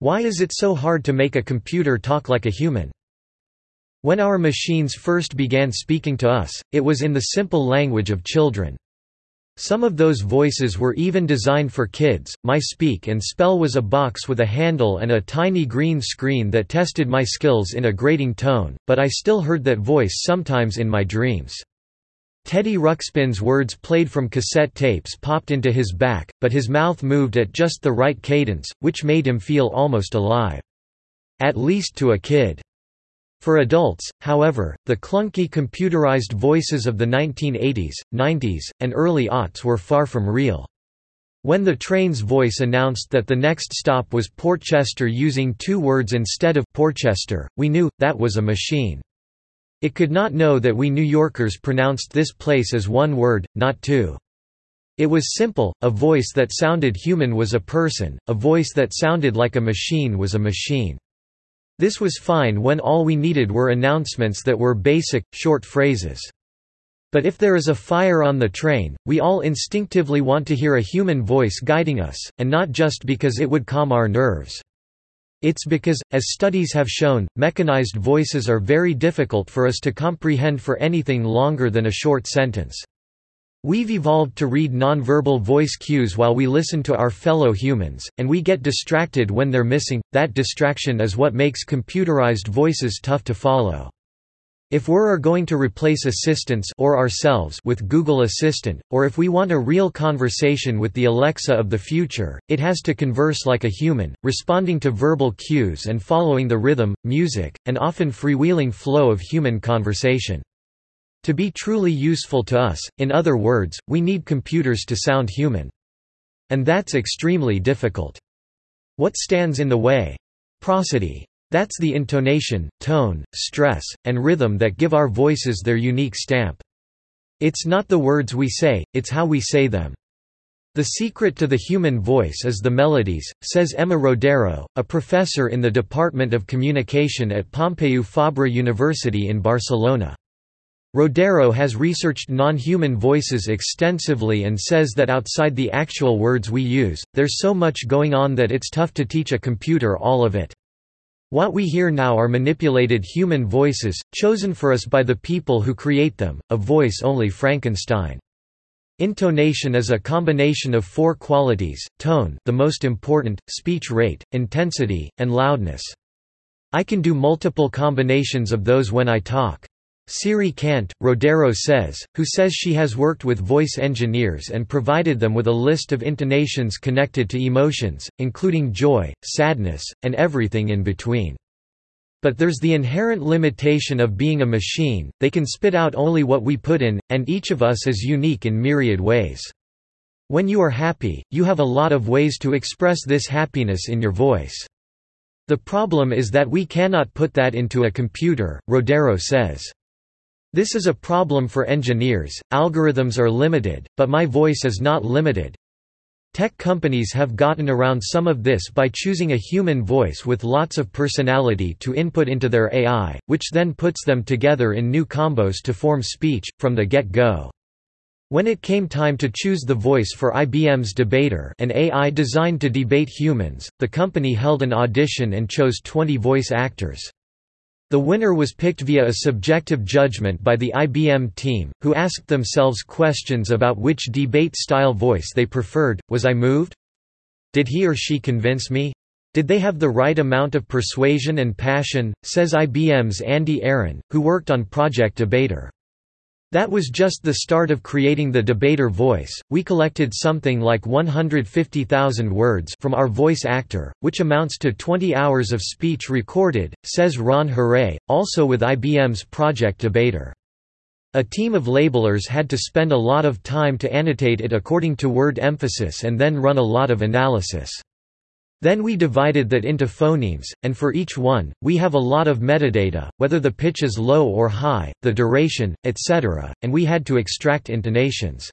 Why is it so hard to make a computer talk like a human? When our machines first began speaking to us, it was in the simple language of children. Some of those voices were even designed for kids. My speak and spell was a box with a handle and a tiny green screen that tested my skills in a grating tone, but I still heard that voice sometimes in my dreams. Teddy Ruxpin's words played from cassette tapes popped into his back, but his mouth moved at just the right cadence, which made him feel almost alive. At least to a kid. For adults, however, the clunky computerized voices of the 1980s, 90s, and early aughts were far from real. When the train's voice announced that the next stop was Port Chester using two words instead of Porchester, we knew, that was a machine. It could not know that we New Yorkers pronounced this place as one word, not two. It was simple, a voice that sounded human was a person, a voice that sounded like a machine was a machine. This was fine when all we needed were announcements that were basic, short phrases. But if there is a fire on the train, we all instinctively want to hear a human voice guiding us, and not just because it would calm our nerves. It's because, as studies have shown, mechanized voices are very difficult for us to comprehend for anything longer than a short sentence. We've evolved to read nonverbal voice cues while we listen to our fellow humans, and we get distracted when they're missing. That distraction is what makes computerized voices tough to follow. If we're going to replace assistants or ourselves with Google Assistant, or if we want a real conversation with the Alexa of the future, it has to converse like a human, responding to verbal cues and following the rhythm, music, and often freewheeling flow of human conversation. To be truly useful to us, in other words, we need computers to sound human. And that's extremely difficult. What stands in the way? Prosody. That's the intonation, tone, stress, and rhythm that give our voices their unique stamp. It's not the words we say, it's how we say them. The secret to the human voice is the melodies, says Emma Rodero, a professor in the Department of Communication at Pompeu Fabra University in Barcelona. Rodero has researched non-human voices extensively and says that outside the actual words we use, there's so much going on that it's tough to teach a computer all of it. What we hear now are manipulated human voices, chosen for us by the people who create them, a voice only Frankenstein. Intonation is a combination of four qualities, tone the most important, speech rate, intensity, and loudness. I can do multiple combinations of those when I talk. Siri can't, Rodero says, who says she has worked with voice engineers and provided them with a list of intonations connected to emotions, including joy, sadness, and everything in between. But there's the inherent limitation of being a machine, they can spit out only what we put in, and each of us is unique in myriad ways. When you are happy, you have a lot of ways to express this happiness in your voice. The problem is that we cannot put that into a computer, Rodero says. This is a problem for engineers, algorithms are limited, but my voice is not limited. Tech companies have gotten around some of this by choosing a human voice with lots of personality to input into their AI, which then puts them together in new combos to form speech, from the get-go. When it came time to choose the voice for IBM's Debater an AI designed to debate humans, the company held an audition and chose 20 voice actors. The winner was picked via a subjective judgment by the IBM team, who asked themselves questions about which debate-style voice they preferred, was I moved? Did he or she convince me? Did they have the right amount of persuasion and passion, says IBM's Andy Aaron, who worked on Project Debater. That was just the start of creating the debater voice. We collected something like 150,000 words from our voice actor, which amounts to 20 hours of speech recorded, says Ron Hoory, also with IBM's Project Debater. A team of labelers had to spend a lot of time to annotate it according to word emphasis and then run a lot of analysis. Then we divided that into phonemes, and for each one, we have a lot of metadata, whether the pitch is low or high, the duration, etc., and we had to extract intonations.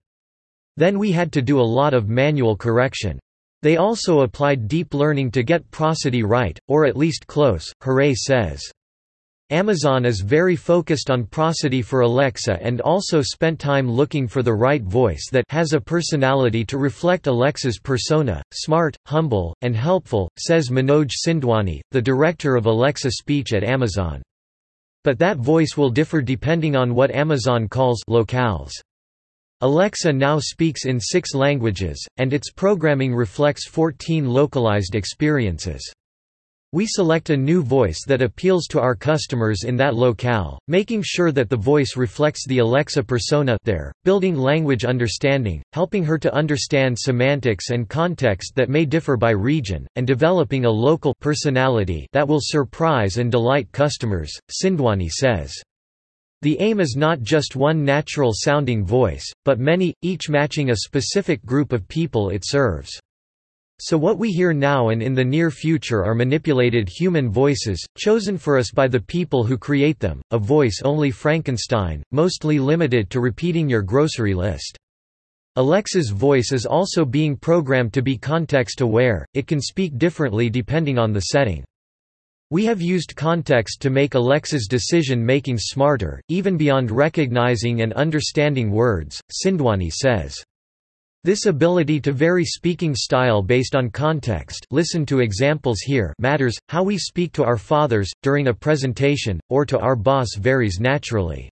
Then we had to do a lot of manual correction. They also applied deep learning to get prosody right, or at least close, Hoory says. Amazon is very focused on prosody for Alexa and also spent time looking for the right voice that has a personality to reflect Alexa's persona, smart, humble, and helpful, says Manoj Sindhwani, the director of Alexa Speech at Amazon. But that voice will differ depending on what Amazon calls locales. Alexa now speaks in six languages, and its programming reflects 14 localized experiences. We select a new voice that appeals to our customers in that locale, making sure that the voice reflects the Alexa persona there, building language understanding, helping her to understand semantics and context that may differ by region, and developing a local personality that will surprise and delight customers, Sindhwani says. The aim is not just one natural-sounding voice, but many, each matching a specific group of people it serves. So what we hear now and in the near future are manipulated human voices, chosen for us by the people who create them, a voice only Frankenstein, mostly limited to repeating your grocery list. Alexa's voice is also being programmed to be context-aware, it can speak differently depending on the setting. We have used context to make Alexa's decision-making smarter, even beyond recognizing and understanding words, Sindhwani says. This ability to vary speaking style based on context listen to examples here matters, how we speak to our fathers, during a presentation, or to our boss varies naturally.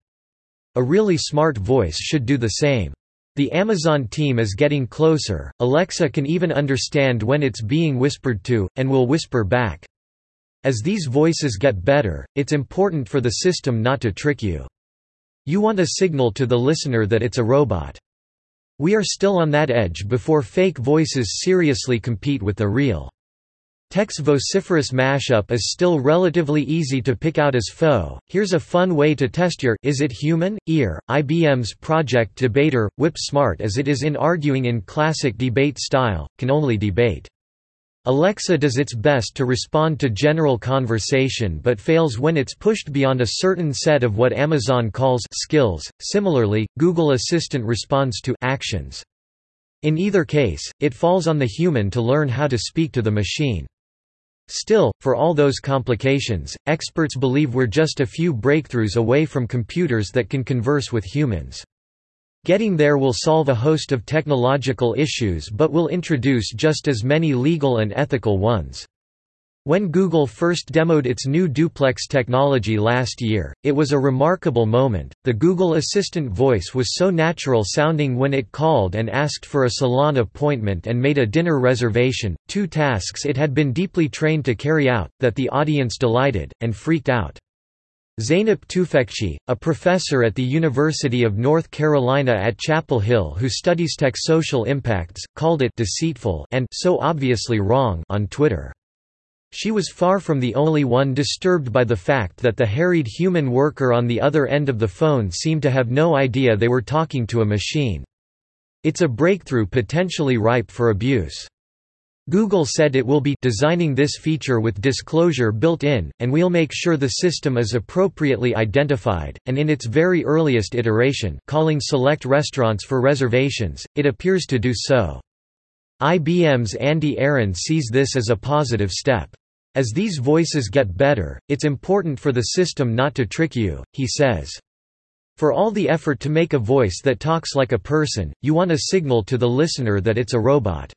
A really smart voice should do the same. The Amazon team is getting closer, Alexa can even understand when it's being whispered to, and will whisper back. As these voices get better, it's important for the system not to trick you. You want a signal to the listener that it's a robot. We are still on that edge before fake voices seriously compete with the real. Tech's vociferous mashup is still relatively easy to pick out as faux. Here's a fun way to test your is it human ear. IBM's Project Debater, whip smart as it is in arguing in classic debate style, can only debate. Alexa does its best to respond to general conversation but fails when it's pushed beyond a certain set of what Amazon calls skills. Similarly, Google Assistant responds to actions. In either case, it falls on the human to learn how to speak to the machine. Still, for all those complications, experts believe we're just a few breakthroughs away from computers that can converse with humans. Getting there will solve a host of technological issues but will introduce just as many legal and ethical ones. When Google first demoed its new duplex technology last year, it was a remarkable moment. The Google Assistant voice was so natural sounding when it called and asked for a salon appointment and made a dinner reservation, two tasks it had been deeply trained to carry out, that the audience delighted, and freaked out. Zeynep Tufekci, a professor at the University of North Carolina at Chapel Hill who studies tech social impacts, called it deceitful and so obviously wrong on Twitter. She was far from the only one disturbed by the fact that the harried human worker on the other end of the phone seemed to have no idea they were talking to a machine. It's a breakthrough potentially ripe for abuse. Google said it will be designing this feature with disclosure built in, and we'll make sure the system is appropriately identified, and in its very earliest iteration calling select restaurants for reservations, it appears to do so. IBM's Andy Aaron sees this as a positive step. As these voices get better, it's important for the system not to trick you, he says. For all the effort to make a voice that talks like a person, you want a signal to the listener that it's a robot.